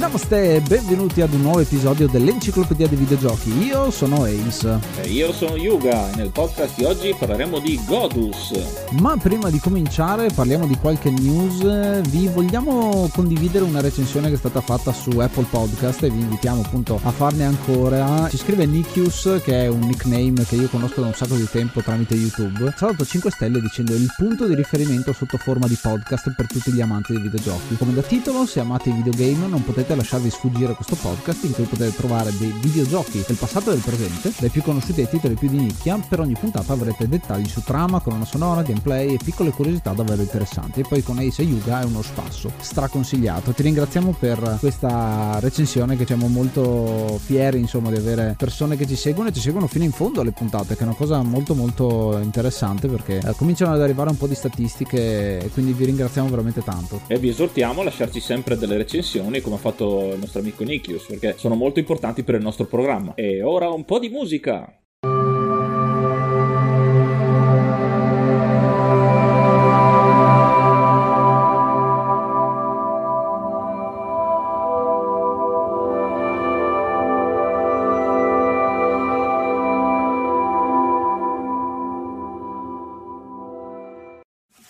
Namaste e benvenuti ad un nuovo episodio dell'Enciclopedia dei Videogiochi. Io sono Ace. E io sono Yuga e nel podcast di oggi parleremo di Godus. Ma prima di cominciare parliamo di qualche news. Vi vogliamo condividere una recensione che è stata fatta su Apple Podcast e vi invitiamo appunto a farne ancora. Ci scrive Nikius, che è un nickname che io conosco da un sacco di tempo tramite YouTube. Ci ha dato 5 stelle dicendo il punto di riferimento sotto forma di podcast per tutti gli amanti dei videogiochi. Come da titolo, se amate i videogame non potete potete lasciarvi sfuggire questo podcast in cui potete trovare dei videogiochi del passato e del presente, dai più conosciuti ai titoli più di nicchia. Per ogni puntata avrete dettagli su trama, colonna sonora, gameplay e piccole curiosità davvero interessanti. E poi con Ace e Yuga è uno spasso straconsigliato. Ti ringraziamo per questa recensione che siamo molto fieri insomma di avere persone che ci seguono e ci seguono fino in fondo alle puntate, che è una cosa molto molto interessante perché eh, cominciano ad arrivare un po' di statistiche e quindi vi ringraziamo veramente tanto. E vi esortiamo a lasciarci sempre delle recensioni come ha fatto fatto il nostro amico Nikius, perché sono molto importanti per il nostro programma. E ora un po' di musica!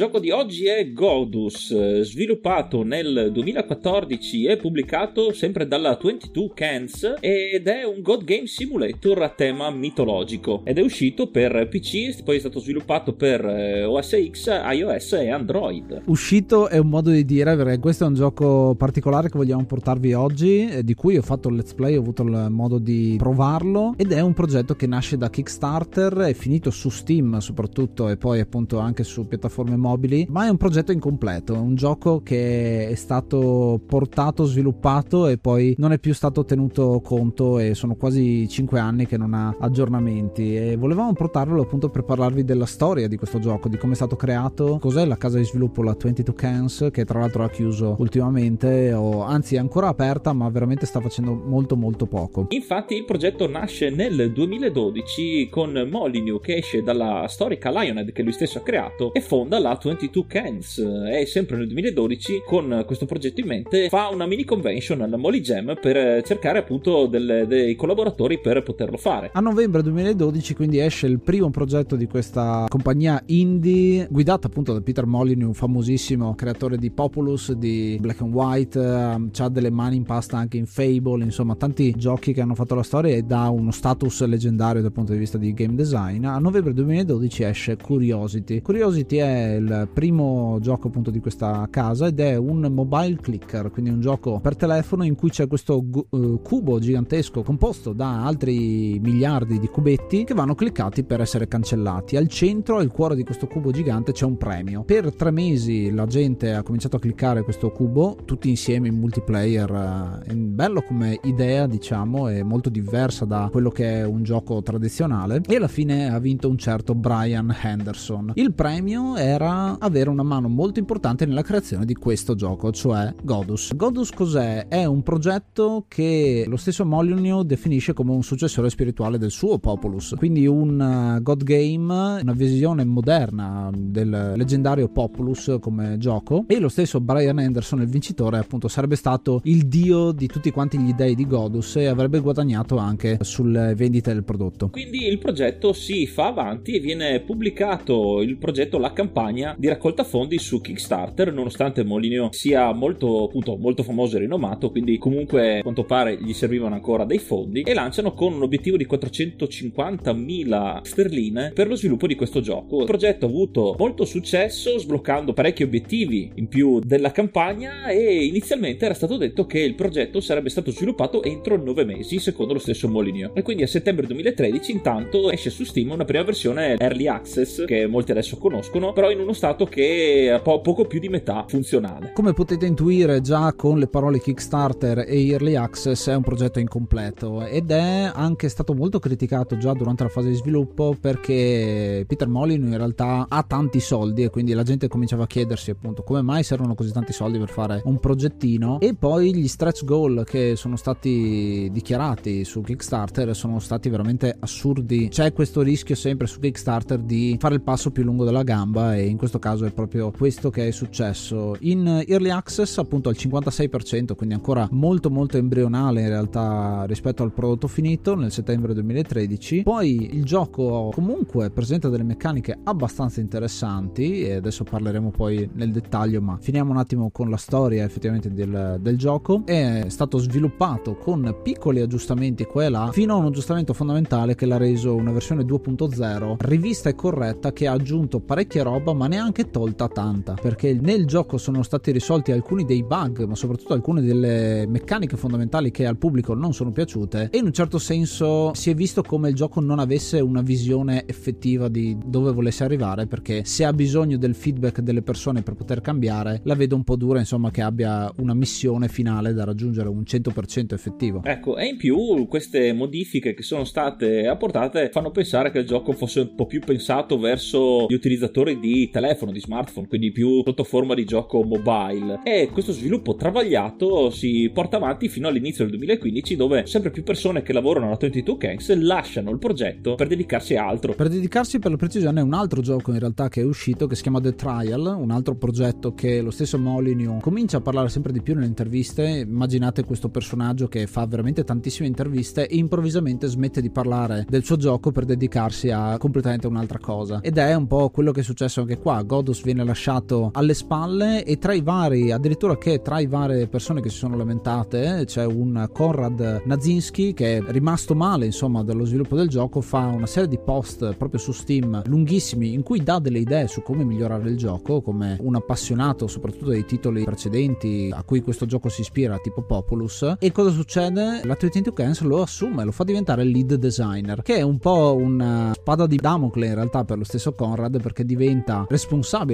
Gioco di oggi è Godus, sviluppato nel 2014 e pubblicato sempre dalla 22 Cans ed è un God Game Simulator a tema mitologico ed è uscito per PC, poi è stato sviluppato per eh, OS X, iOS e Android. Uscito è un modo di dire perché questo è un gioco particolare che vogliamo portarvi oggi, di cui ho fatto il let's play, ho avuto il modo di provarlo ed è un progetto che nasce da Kickstarter, è finito su Steam soprattutto e poi appunto anche su piattaforme mobili, ma è un progetto incompleto, un gioco che è stato portato, sviluppato e poi non è più stato tenuto conto e sono quasi 5 anni che non ha aggiornamenti e volevamo portarlo appunto per parlarvi della storia di questo gioco, di come è stato creato, cos'è la casa di sviluppo, la 22 Cans, che tra l'altro ha chiuso ultimamente, o anzi è ancora aperta ma veramente sta facendo molto molto poco. Infatti il progetto nasce nel 2012 con Molyneux che esce dalla storica Lionhead che lui stesso ha creato e fonda la 22 Cans e sempre nel 2012 con questo progetto in mente fa una mini convention alla Molly Jam per cercare appunto del, dei collaboratori per poterlo fare. A novembre 2012 quindi esce il primo progetto di questa compagnia indie guidata appunto da Peter Molyneux, famosissimo creatore di Populous, di Black and White, um, ha delle mani in pasta anche in Fable, insomma tanti giochi che hanno fatto la storia e dà uno status leggendario dal punto di vista di game design. A novembre 2012 esce Curiosity. Curiosity è il primo gioco appunto di questa casa ed è un mobile clicker, quindi un gioco per telefono in cui c'è questo uh, cubo gigantesco composto da altri miliardi di cubetti che vanno cliccati per essere cancellati. Al centro, al cuore di questo cubo gigante, c'è un premio. Per tre mesi la gente ha cominciato a cliccare questo cubo, tutti insieme in multiplayer. È bello come idea, diciamo, è molto diversa da quello che è un gioco tradizionale. E alla fine ha vinto un certo Brian Henderson. Il premio era avere una mano molto importante nella creazione di questo gioco, cioè Godus. Godus cos'è? È un progetto che lo stesso Molyneux definisce come un successore spirituale del suo Populus, quindi un uh, God Game, una visione moderna del leggendario Populus come gioco e lo stesso Brian Anderson, il vincitore, appunto sarebbe stato il dio di tutti quanti gli dei di Godus e avrebbe guadagnato anche sulle vendite del prodotto. Quindi il progetto si fa avanti e viene pubblicato il progetto, la campagna di raccolta fondi su Kickstarter, nonostante Molyneux sia molto, appunto, molto famoso e rinomato, quindi comunque a quanto pare gli servivano ancora dei fondi e lanciano con un obiettivo di 450.000 sterline per lo sviluppo di questo gioco. Il progetto ha avuto molto successo sbloccando parecchi obiettivi in più della campagna e inizialmente era stato detto che il progetto sarebbe stato sviluppato entro 9 mesi secondo lo stesso Molyneux e quindi a settembre 2013 intanto esce su Steam una prima versione Early Access che molti adesso conoscono però in uno stato che è po- poco più di metà funzionale. Come potete intuire già con le parole Kickstarter e Early Access è un progetto incompleto ed è anche stato molto criticato già durante la fase di sviluppo perché Peter Molyneux in realtà ha tanti soldi e quindi la gente cominciava a chiedersi appunto come mai servono così tanti soldi per fare un progettino e poi gli stretch goal che sono stati dichiarati su Kickstarter sono stati veramente assurdi. C'è questo rischio sempre su Kickstarter di fare il passo più lungo della gamba e in questo caso è proprio questo che è successo. In Early Access appunto al 56%, quindi ancora molto molto embrionale in realtà rispetto al prodotto finito nel settembre 2013. Poi il gioco comunque presenta delle meccaniche abbastanza interessanti e adesso parleremo poi nel dettaglio, ma finiamo un attimo con la storia effettivamente del, del gioco. È stato sviluppato con piccoli aggiustamenti qua e là fino a un aggiustamento fondamentale che l'ha reso una versione 2.0 rivista e corretta che ha aggiunto parecchia roba ma neanche tolta tanta perché nel gioco sono stati risolti alcuni dei bug ma soprattutto alcune delle meccaniche fondamentali che al pubblico non sono piaciute e in un certo senso si è visto come il gioco non avesse una visione effettiva di dove volesse arrivare perché se ha bisogno del feedback delle persone per poter cambiare la vedo un po' dura insomma che abbia una missione finale da raggiungere un 100% effettivo. Ecco e in più queste modifiche che sono state apportate fanno pensare che il gioco fosse un po' più pensato verso gli utilizzatori di telefono di smartphone quindi più sotto forma di gioco mobile e questo sviluppo travagliato si porta avanti fino all'inizio del 2015 dove sempre più persone che lavorano alla 22 Gangs lasciano il progetto per dedicarsi a altro. Per dedicarsi per la precisione a un altro gioco in realtà che è uscito che si chiama The Trial, un altro progetto che lo stesso Molyneux comincia a parlare sempre di più nelle interviste. Immaginate questo personaggio che fa veramente tantissime interviste e improvvisamente smette di parlare del suo gioco per dedicarsi a completamente un'altra cosa. Ed è un po' quello che è successo anche qua. Godus viene lasciato alle spalle e tra i vari, addirittura che tra i varie persone che si sono lamentate c'è un Konrad Nazinski che è rimasto male insomma dallo sviluppo del gioco fa una serie di post proprio su Steam lunghissimi in cui dà delle idee su come migliorare il gioco come un appassionato soprattutto dei titoli precedenti a cui questo gioco si ispira tipo Populus e cosa succede? La 22 Cans lo assume lo fa diventare lead designer che è un po' una spada di Damocle in realtà per lo stesso Conrad perché diventa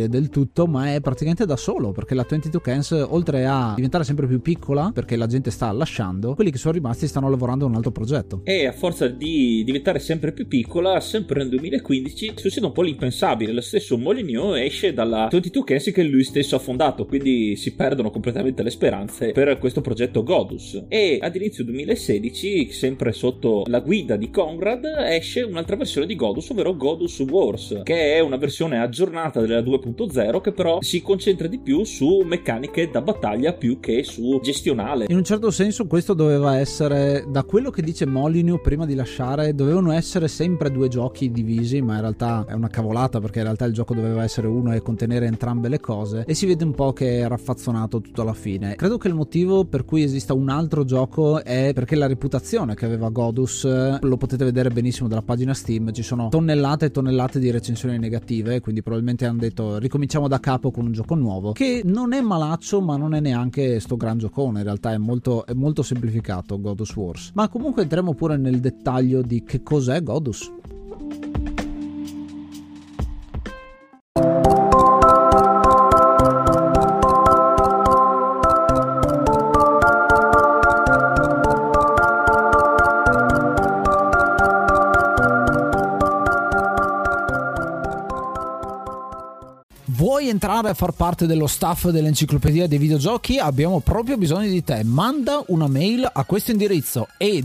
del tutto ma è praticamente da solo perché la 22 Cans oltre a diventare sempre più piccola perché la gente sta lasciando quelli che sono rimasti stanno lavorando a un altro progetto. E a forza di diventare sempre più piccola sempre nel 2015 succede un po' l'impensabile. Lo stesso Molyneux esce dalla 22 Cans che lui stesso ha fondato quindi si perdono completamente le speranze per questo progetto Godus. E ad inizio 2016 sempre sotto la guida di Conrad esce un'altra versione di Godus ovvero Godus Wars che è una versione aggiornata della 2.0 che però si concentra di più su meccaniche da battaglia più che su gestionale. In un certo senso questo doveva essere, da quello che dice Molyneux prima di lasciare, dovevano essere sempre due giochi divisi, ma in realtà è una cavolata perché in realtà il gioco doveva essere uno e contenere entrambe le cose e si vede un po' che è raffazzonato tutto alla fine. Credo che il motivo per cui esista un altro gioco è perché la reputazione che aveva Godus, lo potete vedere benissimo dalla pagina Steam, ci sono tonnellate e tonnellate di recensioni negative, quindi probabilmente semplicemente hanno detto ricominciamo da capo con un gioco nuovo, che non è malaccio ma non è neanche sto gran giocone, in realtà è molto, è molto semplificato Godus Wars. Ma comunque entriamo pure nel dettaglio di che cos'è Godus. Vuoi entrare a far parte dello staff dell'enciclopedia dei videogiochi? Abbiamo proprio bisogno di te. Manda una mail a questo indirizzo e.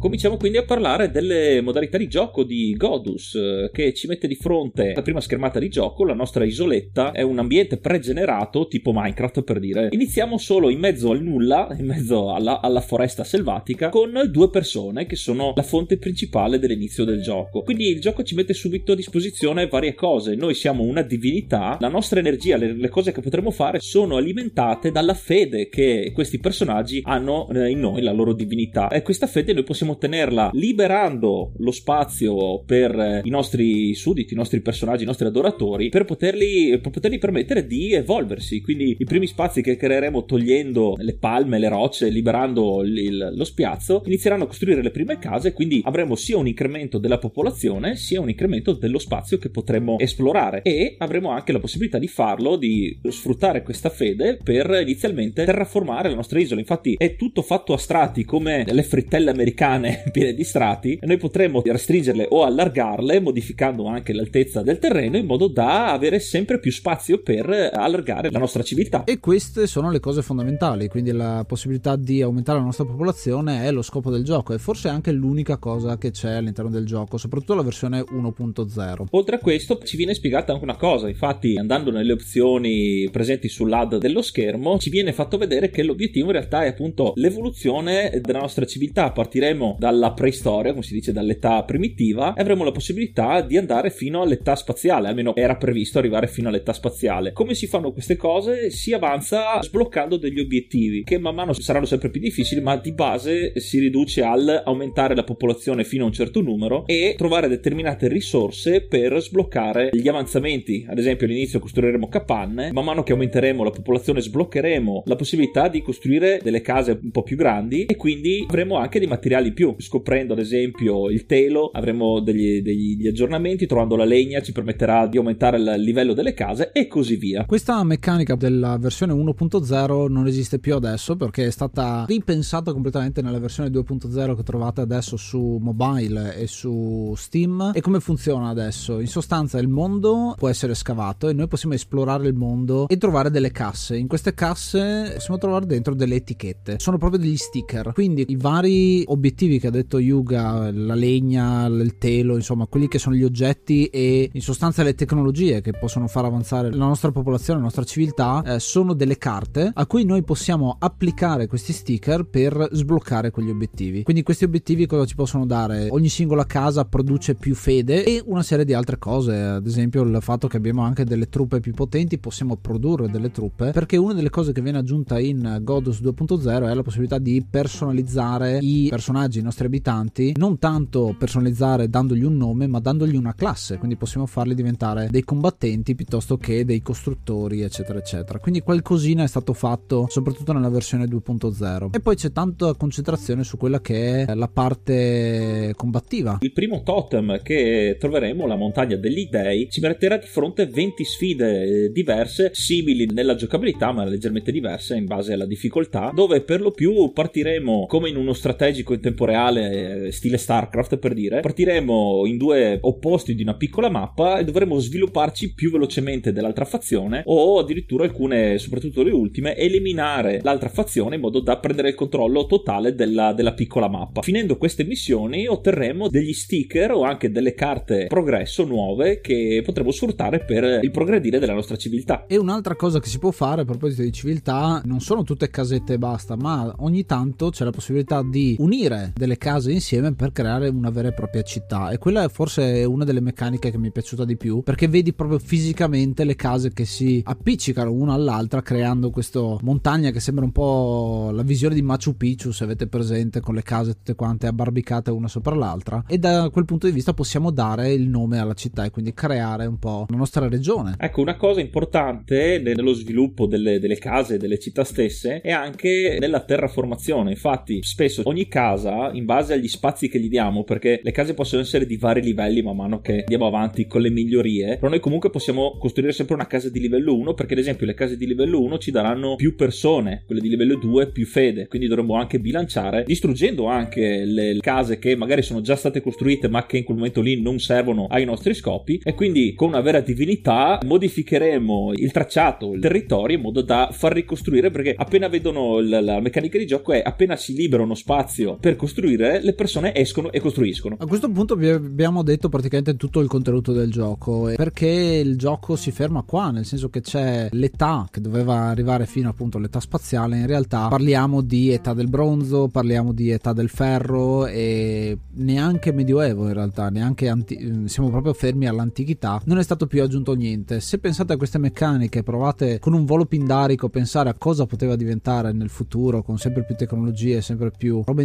Cominciamo quindi a parlare delle modalità di gioco di Godus, eh, che ci mette di fronte alla prima schermata di gioco, la nostra isoletta è un ambiente pregenerato tipo Minecraft per dire. Iniziamo solo in mezzo al nulla, in mezzo alla, alla foresta selvatica, con due persone che sono la fonte principale dell'inizio del gioco. Quindi il gioco ci mette subito a disposizione varie cose. Noi siamo una divinità, la nostra energia, le, le cose che potremo fare sono alimentate dalla fede che questi personaggi hanno eh, in noi, la loro divinità. E questa fede noi possiamo ottenerla liberando lo spazio per eh, i nostri sudditi, i nostri personaggi, i nostri adoratori, per poterli, per poterli permettere di evolversi. Quindi i primi spazi che creeremo togliendo le palme, le rocce, liberando il, lo spiazzo, inizieranno a costruire le prime case, quindi avremo sia un incremento della popolazione, sia un incremento dello spazio che potremo esplorare e avremo anche la possibilità di farlo, di sfruttare questa fede per inizialmente terraformare la nostra isola. Infatti è tutto fatto a strati come le frittelle americane piene di strati e noi potremmo restringerle o allargarle modificando anche l'altezza del terreno in modo da avere sempre più spazio per allargare la nostra civiltà. E queste sono le cose fondamentali, quindi la possibilità di aumentare la nostra popolazione è lo scopo del gioco e forse anche l'unica cosa che c'è all'interno del gioco, soprattutto la versione 1.0. Oltre a questo ci viene spiegata anche una cosa, infatti andando nelle opzioni presenti sull'AD dello schermo ci viene fatto vedere che l'obiettivo in realtà è appunto l'evoluzione della nostra civiltà, partiremo dalla preistoria, come si dice, dall'età primitiva, e avremo la possibilità di andare fino all'età spaziale, almeno era previsto arrivare fino all'età spaziale. Come si fanno queste cose? Si avanza sbloccando degli obiettivi che man mano saranno sempre più difficili, ma di base si riduce al aumentare la popolazione fino a un certo numero e trovare determinate risorse per sbloccare gli avanzamenti. Ad esempio, all'inizio costruiremo capanne, man mano che aumenteremo la popolazione sbloccheremo la possibilità di costruire delle case un po' più grandi e quindi avremo anche dei materiali in più scoprendo ad esempio il telo avremo degli, degli, aggiornamenti trovando la legna ci permetterà di aumentare il livello delle case e così via. Questa meccanica della versione 1.0 non esiste più adesso perché è stata ripensata completamente nella versione 2.0 che trovate adesso su mobile e su Steam. E come funziona adesso? In sostanza il mondo può essere scavato e noi possiamo esplorare il mondo e trovare delle casse. In queste casse possiamo trovare dentro delle etichette. Sono proprio degli sticker. Quindi i vari obiettivi che ha detto Yuga, la legna, il telo, insomma, quelli che sono gli oggetti e in sostanza le tecnologie che possono far avanzare la nostra popolazione, la nostra civiltà, eh, sono delle carte a cui noi possiamo applicare questi sticker per sbloccare quegli obiettivi. Quindi questi obiettivi cosa ci possono dare? Ogni singola casa produce più fede e una serie di altre cose, ad esempio il fatto che abbiamo anche delle truppe più potenti, possiamo produrre delle truppe, perché una delle cose che viene aggiunta in Godus 2.0 è la possibilità di personalizzare i personaggi, i nostri abitanti, non tanto personalizzare dandogli un nome, ma dandogli una classe, quindi possiamo farli diventare dei combattenti piuttosto che dei costruttori, eccetera, eccetera. Quindi qualcosina è stato fatto soprattutto nella versione 2.0. E poi c'è tanta concentrazione su quella che è la parte combattiva. Il primo totem che troveremo, la montagna degli dei, ci metterà di fronte 20 sfide eh, diverse, simili nella giocabilità, ma leggermente diverse in base alla difficoltà, dove per lo più partiremo come in uno strategico in tempo reale, eh, stile StarCraft per dire, partiremo in due opposti di una piccola mappa e dovremo svilupparci più velocemente dell'altra fazione o addirittura alcune, soprattutto le ultime, eliminare l'altra fazione in modo da prendere il controllo totale della, della piccola mappa. Finendo queste missioni otterremo degli sticker o anche delle carte progresso nuove che potremo sfruttare per il progredire della nostra civiltà. E un'altra cosa che si può fare a proposito di civiltà non sono tutte casette e basta, ma ogni tanto c'è la possibilità di unire delle case insieme per creare una vera e propria città e quella è forse una delle meccaniche che mi è piaciuta di più perché vedi proprio fisicamente le case che si appiccicano una all'altra creando questa montagna che sembra un po' la visione di Machu Picchu se avete presente con le case tutte quante abbarbicate una sopra l'altra e da quel punto di vista possiamo dare il nome alla città e quindi creare un po' la nostra regione. Ecco, una cosa importante nello sviluppo delle, delle case, delle città stesse è anche nella terraformazione. Infatti, spesso ogni casa, in base agli spazi che gli diamo, perché le case possono essere di vari livelli man mano che andiamo avanti con le migliorie, però noi comunque possiamo costruire sempre una casa di livello 1 perché ad esempio le case di livello 1 ci daranno più persone, quelle di livello 2 più fede, quindi dovremmo anche bilanciare, distruggendo anche le case che magari sono già state costruite ma che in quel momento lì non servono ai nostri scopi e quindi con una vera divinità modificheremo il tracciato, il territorio in modo da far ricostruire perché appena vedono la, la meccanica di gioco è appena si libera uno spazio per costruire le persone escono e costruiscono. A questo punto vi abbiamo detto praticamente tutto il contenuto del gioco perché il gioco si ferma qua nel senso che c'è l'età che doveva arrivare fino appunto all'età spaziale. In realtà parliamo di età del bronzo parliamo di età del ferro e neanche medioevo in realtà neanche anti- siamo proprio fermi all'antichità. Non è stato più aggiunto niente. Se pensate a queste meccaniche provate con un volo pindarico pensare a cosa poteva diventare nel futuro con sempre più tecnologie sempre più robe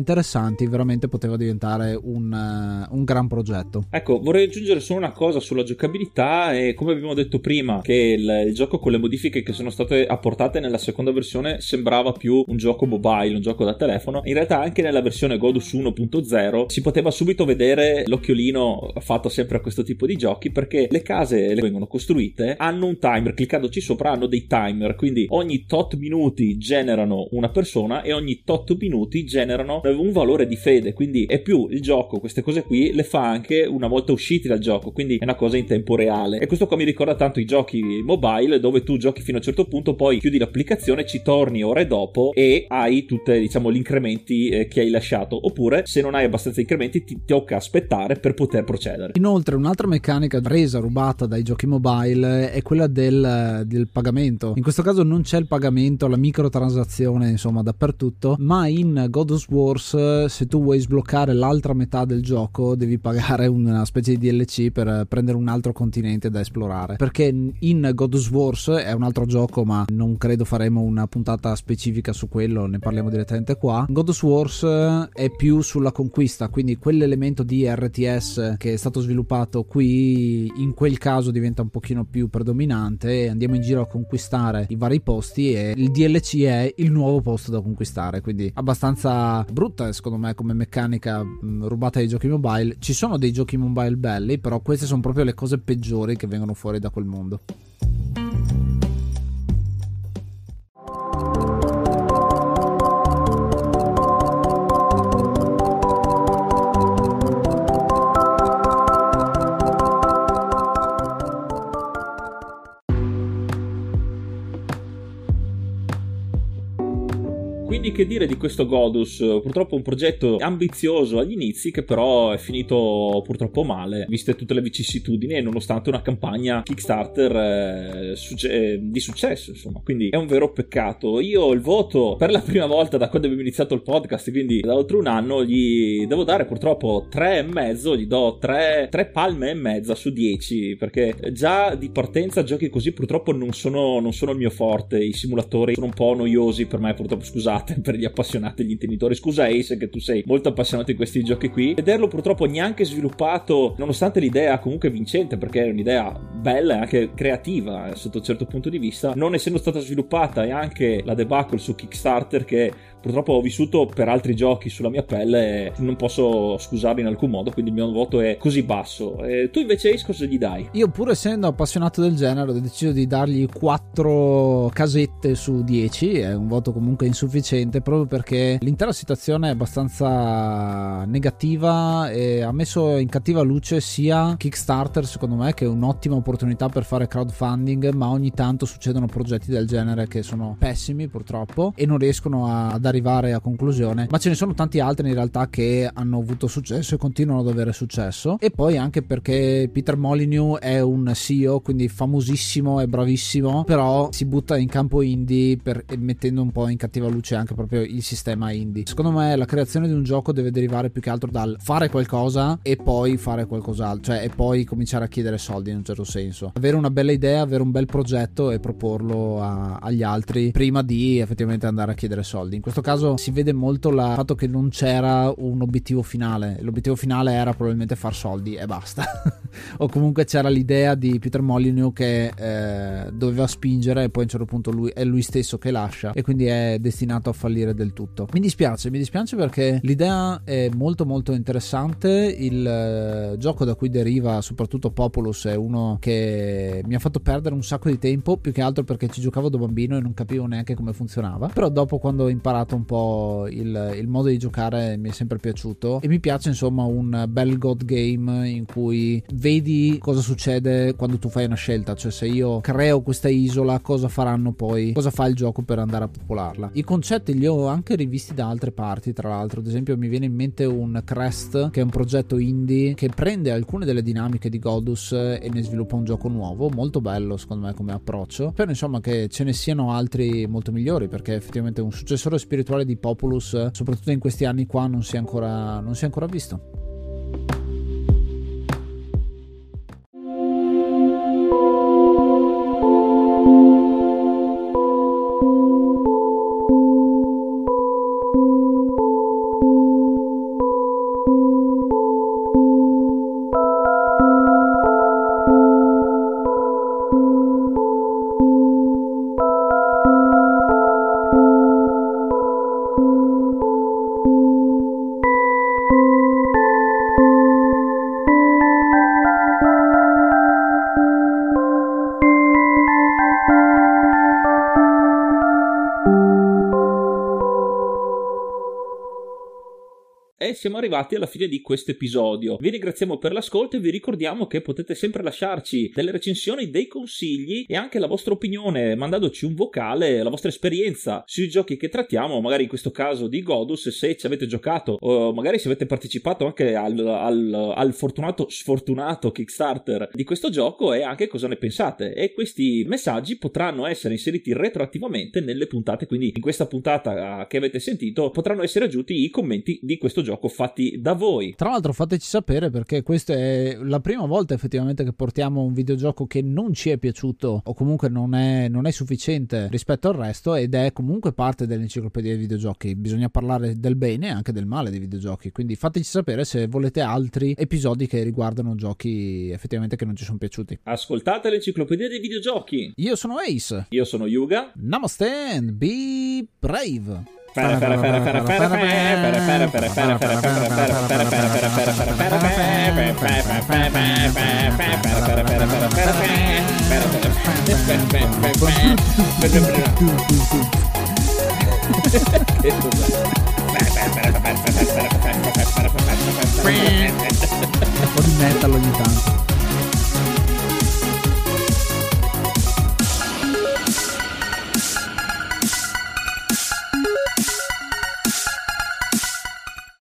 interessanti veramente poteva diventare un, uh, un gran progetto. Ecco vorrei aggiungere solo una cosa sulla giocabilità e come abbiamo detto prima che il, il gioco con le modifiche che sono state apportate nella seconda versione sembrava più un gioco mobile un gioco da telefono. In realtà anche nella versione Godus 1.0 si poteva subito vedere l'occhiolino fatto sempre a questo tipo di giochi perché le case le vengono costruite hanno un timer cliccandoci sopra hanno dei timer quindi ogni tot minuti generano una persona e ogni tot minuti generano un valore di fede quindi è più il gioco queste cose qui le fa anche una volta usciti dal gioco quindi è una cosa in tempo reale. E questo qua mi ricorda tanto i giochi mobile dove tu giochi fino a un certo punto poi chiudi l'applicazione ci torni ore dopo e hai tutti diciamo gli incrementi eh, che hai lasciato. Oppure se non hai abbastanza incrementi ti tocca aspettare per poter procedere. Inoltre un'altra meccanica presa rubata dai giochi mobile è quella del, del pagamento. In questo caso non c'è il pagamento la microtransazione insomma dappertutto ma in God of Wars se tu vuoi sbloccare l'altra metà del gioco devi pagare una specie di DLC per prendere un altro continente da esplorare. Perché in God of Wars è un altro gioco ma non credo faremo una puntata specifica su quello ne parliamo direttamente qua. God of Wars è più sulla conquista quindi quell'elemento di RTS che è stato sviluppato qui in quel caso diventa un pochino più predominante. Andiamo in giro a conquistare i vari posti e il DLC è il nuovo posto da conquistare quindi abbastanza brutta secondo me come meccanica mh, rubata dai giochi mobile ci sono dei giochi mobile belli però queste sono proprio le cose peggiori che vengono fuori da quel mondo che dire di questo Godus? Purtroppo un progetto ambizioso agli inizi che però è finito purtroppo male, viste tutte le vicissitudini e nonostante una campagna Kickstarter eh, succe- di successo, insomma. Quindi è un vero peccato. Io il voto per la prima volta da quando abbiamo iniziato il podcast, quindi da oltre un anno, gli devo dare purtroppo tre e mezzo, gli do tre, tre palme e mezza su 10 perché già di partenza giochi così purtroppo non sono, non sono il mio forte, i simulatori sono un po' noiosi per me purtroppo scusate per gli appassionati e gli intenditori. Scusa Ace che tu sei molto appassionato di questi giochi qui. Vederlo purtroppo neanche sviluppato, nonostante l'idea comunque vincente, perché è un'idea bella e anche creativa eh, sotto un certo punto di vista, non essendo stata sviluppata e anche la debacle su Kickstarter che purtroppo ho vissuto per altri giochi sulla mia pelle non posso scusarli in alcun modo, quindi il mio voto è così basso. E tu invece Ace cosa gli dai? Io pur essendo appassionato del genere ho deciso di dargli 4 casette su 10, è un voto comunque insufficiente proprio perché l'intera situazione è abbastanza negativa e ha messo in cattiva luce sia Kickstarter secondo me che è un'ottima opportunità per fare crowdfunding, ma ogni tanto succedono progetti del genere che sono pessimi purtroppo e non riescono ad arrivare a conclusione, ma ce ne sono tanti altri in realtà che hanno avuto successo e continuano ad avere successo. E poi anche perché Peter Molyneux è un CEO, quindi famosissimo e bravissimo, però si butta in campo indie per, mettendo un po' in cattiva luce anche proprio il sistema indie. Secondo me la creazione di un gioco deve derivare più che altro dal fare qualcosa e poi fare qualcos'altro, cioè e poi cominciare a chiedere soldi in un certo senso. Avere una bella idea, avere un bel progetto e proporlo a, agli altri prima di effettivamente andare a chiedere soldi. In questo caso si vede molto il fatto che non c'era un obiettivo finale. L'obiettivo finale era probabilmente far soldi e basta. o comunque c'era l'idea di Peter Molyneux che eh, doveva spingere e poi a un certo punto lui, è lui stesso che lascia e quindi è destinato a fallire del tutto. Mi dispiace, mi dispiace perché l'idea è molto molto interessante, il eh, gioco da cui deriva soprattutto Populus è uno che mi ha fatto perdere un sacco di tempo, più che altro perché ci giocavo da bambino e non capivo neanche come funzionava, però dopo quando ho imparato un po' il, il modo di giocare mi è sempre piaciuto. E mi piace insomma un bel god game in cui vedi cosa succede quando tu fai una scelta, cioè se io creo questa isola, cosa faranno poi, cosa fa il gioco per andare a popolarla. I concetti li ho anche rivisti da altre parti, tra l'altro, ad esempio mi viene in mente un Crest, che è un progetto indie che prende alcune delle dinamiche di Godus e ne sviluppa un gioco nuovo, molto bello secondo me come approccio. Però insomma che ce ne siano altri molto migliori, perché effettivamente un successore spirituale di Populus, soprattutto in questi anni qua, non si è ancora, non si è ancora visto. Arrivati alla fine di questo episodio. Vi ringraziamo per l'ascolto e vi ricordiamo che potete sempre lasciarci delle recensioni, dei consigli e anche la vostra opinione mandandoci un vocale, la vostra esperienza sui giochi che trattiamo, magari in questo caso di Godus, se ci avete giocato o magari se avete partecipato anche al, al, al fortunato sfortunato Kickstarter di questo gioco e anche cosa ne pensate. E questi messaggi potranno essere inseriti retroattivamente nelle puntate, quindi in questa puntata che avete sentito potranno essere aggiunti i commenti di questo gioco fatti da voi. Tra l'altro fateci sapere perché questa è la prima volta effettivamente che portiamo un videogioco che non ci è piaciuto o comunque non è, non è sufficiente rispetto al resto ed è comunque parte dell'enciclopedia dei videogiochi. Bisogna parlare del bene e anche del male dei videogiochi, quindi fateci sapere se volete altri episodi che riguardano giochi effettivamente che non ci sono piaciuti. Ascoltate l'enciclopedia dei videogiochi. Io sono Ace. Io sono Yuga. Namaste and be brave. Un po' ogni tanto.